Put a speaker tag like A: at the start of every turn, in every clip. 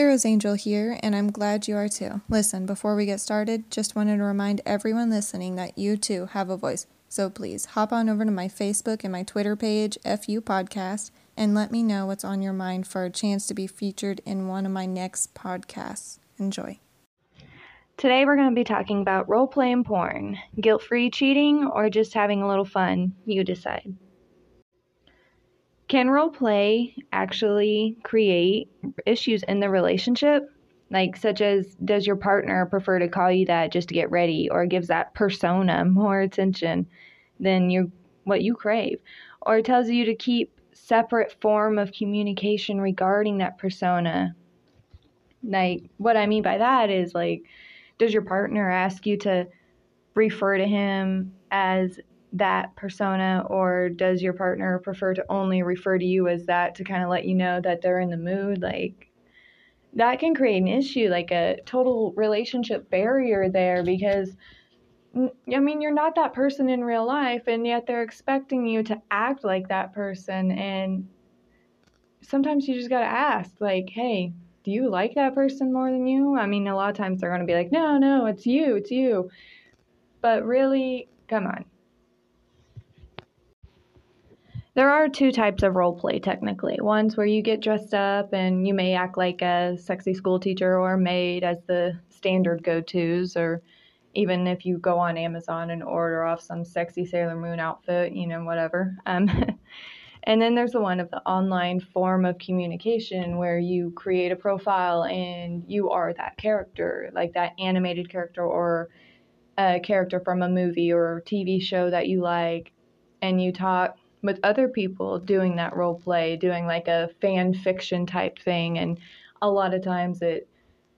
A: Hero's Angel here, and I'm glad you are too. Listen, before we get started, just wanted to remind everyone listening that you too have a voice. So please hop on over to my Facebook and my Twitter page, FU Podcast, and let me know what's on your mind for a chance to be featured in one of my next podcasts. Enjoy.
B: Today we're going to be talking about role playing porn, guilt free cheating, or just having a little fun. You decide. Can role play actually create issues in the relationship? Like, such as, does your partner prefer to call you that just to get ready, or gives that persona more attention than you what you crave, or tells you to keep separate form of communication regarding that persona? Like, what I mean by that is like, does your partner ask you to refer to him as that persona or does your partner prefer to only refer to you as that to kind of let you know that they're in the mood like that can create an issue like a total relationship barrier there because mm, I mean you're not that person in real life and yet they're expecting you to act like that person and sometimes you just got to ask like hey do you like that person more than you? I mean, a lot of times they're going to be like, no, no, it's you, it's you. But really, come on. There are two types of role play technically. One's where you get dressed up and you may act like a sexy school teacher or maid as the standard go tos, or even if you go on Amazon and order off some sexy Sailor Moon outfit, you know, whatever. Um, And then there's the one of the online form of communication where you create a profile and you are that character, like that animated character or a character from a movie or TV show that you like, and you talk with other people doing that role play, doing like a fan fiction type thing. And a lot of times it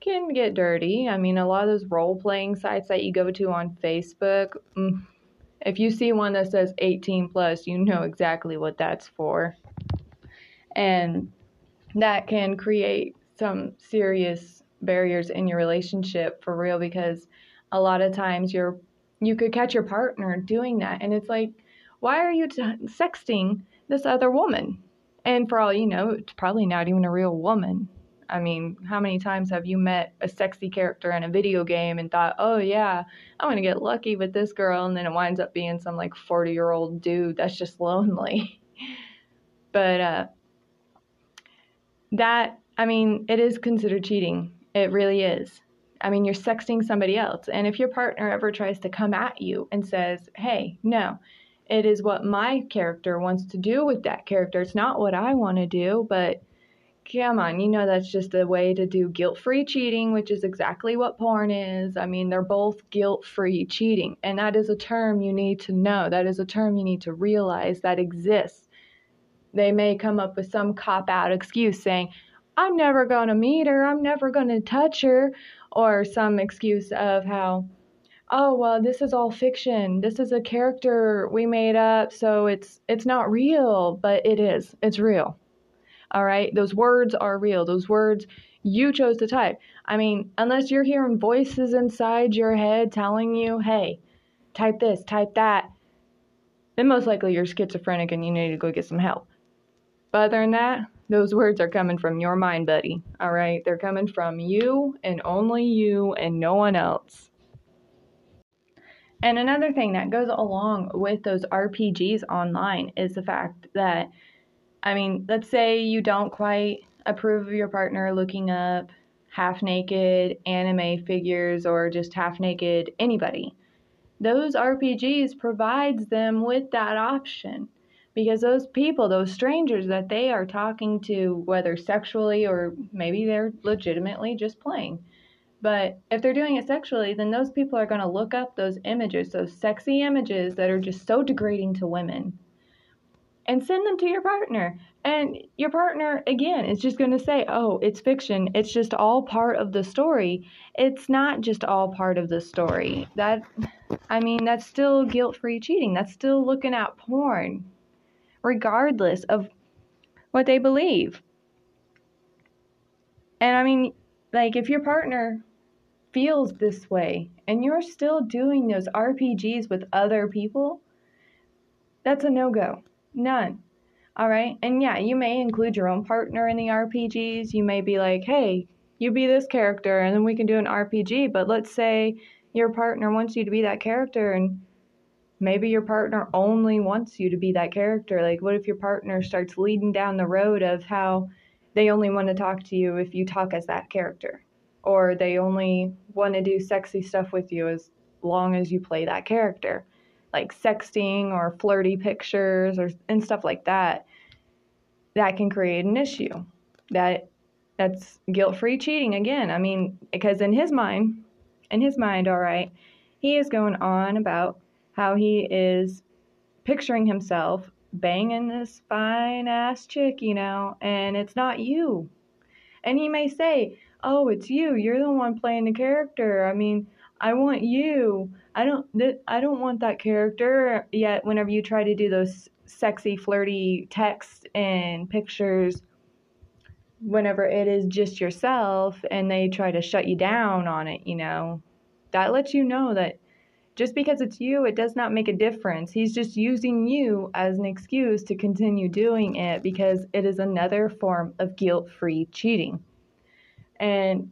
B: can get dirty. I mean, a lot of those role playing sites that you go to on Facebook, mm, if you see one that says 18 plus, you know exactly what that's for. And that can create some serious barriers in your relationship for real because a lot of times you're you could catch your partner doing that and it's like why are you t- sexting this other woman and for all you know it's probably not even a real woman I mean, how many times have you met a sexy character in a video game and thought, oh, yeah, I'm going to get lucky with this girl, and then it winds up being some like 40 year old dude that's just lonely? but uh, that, I mean, it is considered cheating. It really is. I mean, you're sexting somebody else. And if your partner ever tries to come at you and says, hey, no, it is what my character wants to do with that character, it's not what I want to do, but come on, you know that's just a way to do guilt free cheating, which is exactly what porn is. I mean, they're both guilt free cheating. And that is a term you need to know. That is a term you need to realize that exists. They may come up with some cop out excuse saying, I'm never going to meet her, I'm never going to touch her, or some excuse of how, oh well this is all fiction this is a character we made up so it's it's not real but it is it's real all right. Those words are real. Those words you chose to type. I mean, unless you're hearing voices inside your head telling you, hey, type this, type that, then most likely you're schizophrenic and you need to go get some help. But other than that, those words are coming from your mind, buddy. All right. They're coming from you and only you and no one else. And another thing that goes along with those RPGs online is the fact that I mean, let's say you don't quite approve of your partner looking up half naked anime figures or just half naked anybody. Those RPGs provides them with that option because those people, those strangers that they are talking to, whether sexually or maybe they're legitimately just playing. But if they're doing it sexually, then those people are going to look up those images, those sexy images that are just so degrading to women and send them to your partner. And your partner, again, is just going to say, oh, it's fiction. It's just all part of the story. It's not just all part of the story. That, I mean, that's still guilt free cheating. That's still looking at porn, regardless of what they believe. And I mean, like, if your partner feels this way and you're still doing those RPGs with other people, that's a no go None. All right. And yeah, you may include your own partner in the RPGs. You may be like, hey, you be this character and then we can do an RPG. But let's say your partner wants you to be that character and maybe your partner only wants you to be that character. Like, what if your partner starts leading down the road of how they only want to talk to you if you talk as that character? Or they only want to do sexy stuff with you as long as you play that character, like sexting or flirty pictures or and stuff like that. That can create an issue. That that's guilt-free cheating again. I mean, because in his mind, in his mind, all right, he is going on about how he is picturing himself banging this fine ass chick, you know, and it's not you. And he may say, "Oh, it's you. You're the one playing the character." I mean, I want you. I don't th- I don't want that character. Yet whenever you try to do those sexy flirty texts and pictures whenever it is just yourself and they try to shut you down on it, you know, that lets you know that just because it's you, it does not make a difference. He's just using you as an excuse to continue doing it because it is another form of guilt free cheating. And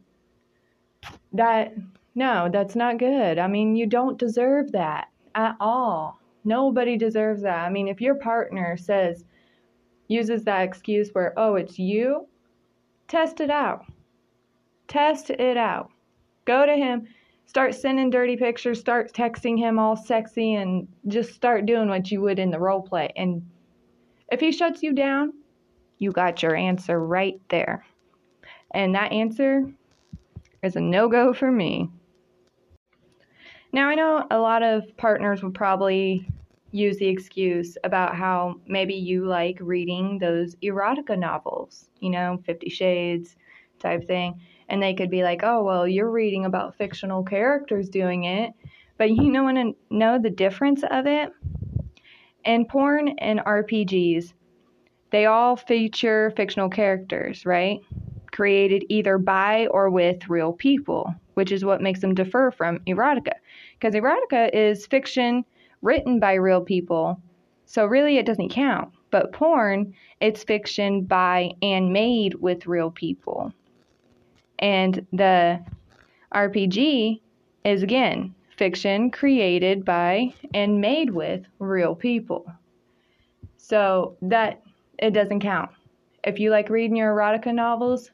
B: that, no, that's not good. I mean, you don't deserve that at all. Nobody deserves that. I mean, if your partner says, uses that excuse where, oh, it's you, test it out. Test it out. Go to him start sending dirty pictures, start texting him all sexy, and just start doing what you would in the role play. And if he shuts you down, you got your answer right there. And that answer is a no go for me. Now, I know a lot of partners will probably use the excuse about how maybe you like reading those erotica novels, you know, Fifty Shades type thing and they could be like, "Oh, well, you're reading about fictional characters doing it." But you know want to know the difference of it? In porn and RPGs, they all feature fictional characters, right? Created either by or with real people, which is what makes them differ from erotica. Because erotica is fiction written by real people, so really it doesn't count. But porn, it's fiction by and made with real people. And the RPG is again fiction created by and made with real people. So that it doesn't count. If you like reading your erotica novels,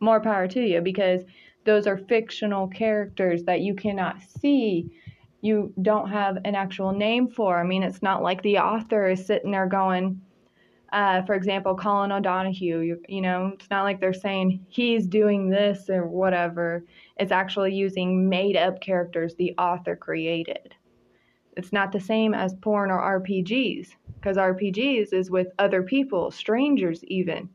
B: more power to you because those are fictional characters that you cannot see. You don't have an actual name for. I mean, it's not like the author is sitting there going, uh, for example, Colin O'Donoghue, you, you know, it's not like they're saying he's doing this or whatever. It's actually using made up characters the author created. It's not the same as porn or RPGs, because RPGs is with other people, strangers even,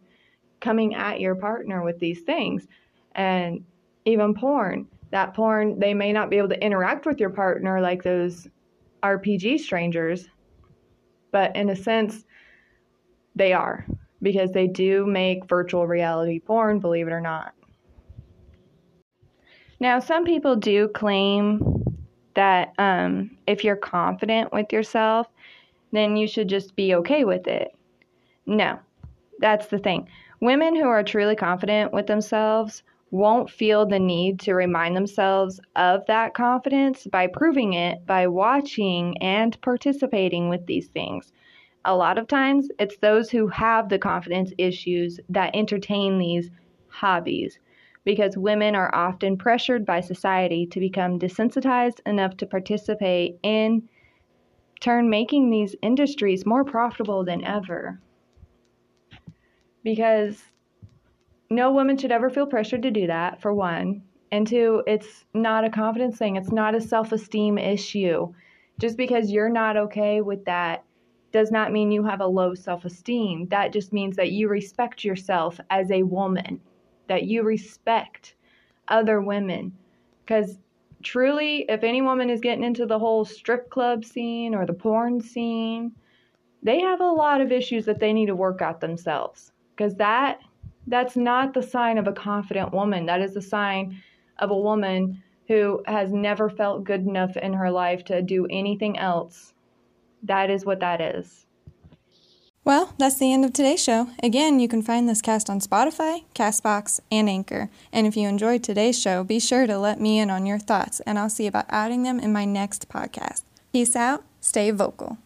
B: coming at your partner with these things. And even porn, that porn, they may not be able to interact with your partner like those RPG strangers, but in a sense, they are, because they do make virtual reality porn, believe it or not. Now, some people do claim that um, if you're confident with yourself, then you should just be okay with it. No, that's the thing. Women who are truly confident with themselves won't feel the need to remind themselves of that confidence by proving it by watching and participating with these things. A lot of times it's those who have the confidence issues that entertain these hobbies because women are often pressured by society to become desensitized enough to participate in turn making these industries more profitable than ever because no woman should ever feel pressured to do that for one and two it's not a confidence thing it's not a self-esteem issue just because you're not okay with that does not mean you have a low self esteem. That just means that you respect yourself as a woman, that you respect other women. Because truly, if any woman is getting into the whole strip club scene or the porn scene, they have a lot of issues that they need to work out themselves. Because that that's not the sign of a confident woman. That is the sign of a woman who has never felt good enough in her life to do anything else that is what that is.
A: Well, that's the end of today's show. Again, you can find this cast on Spotify, Castbox, and Anchor. And if you enjoyed today's show, be sure to let me in on your thoughts, and I'll see about adding them in my next podcast. Peace out, stay vocal.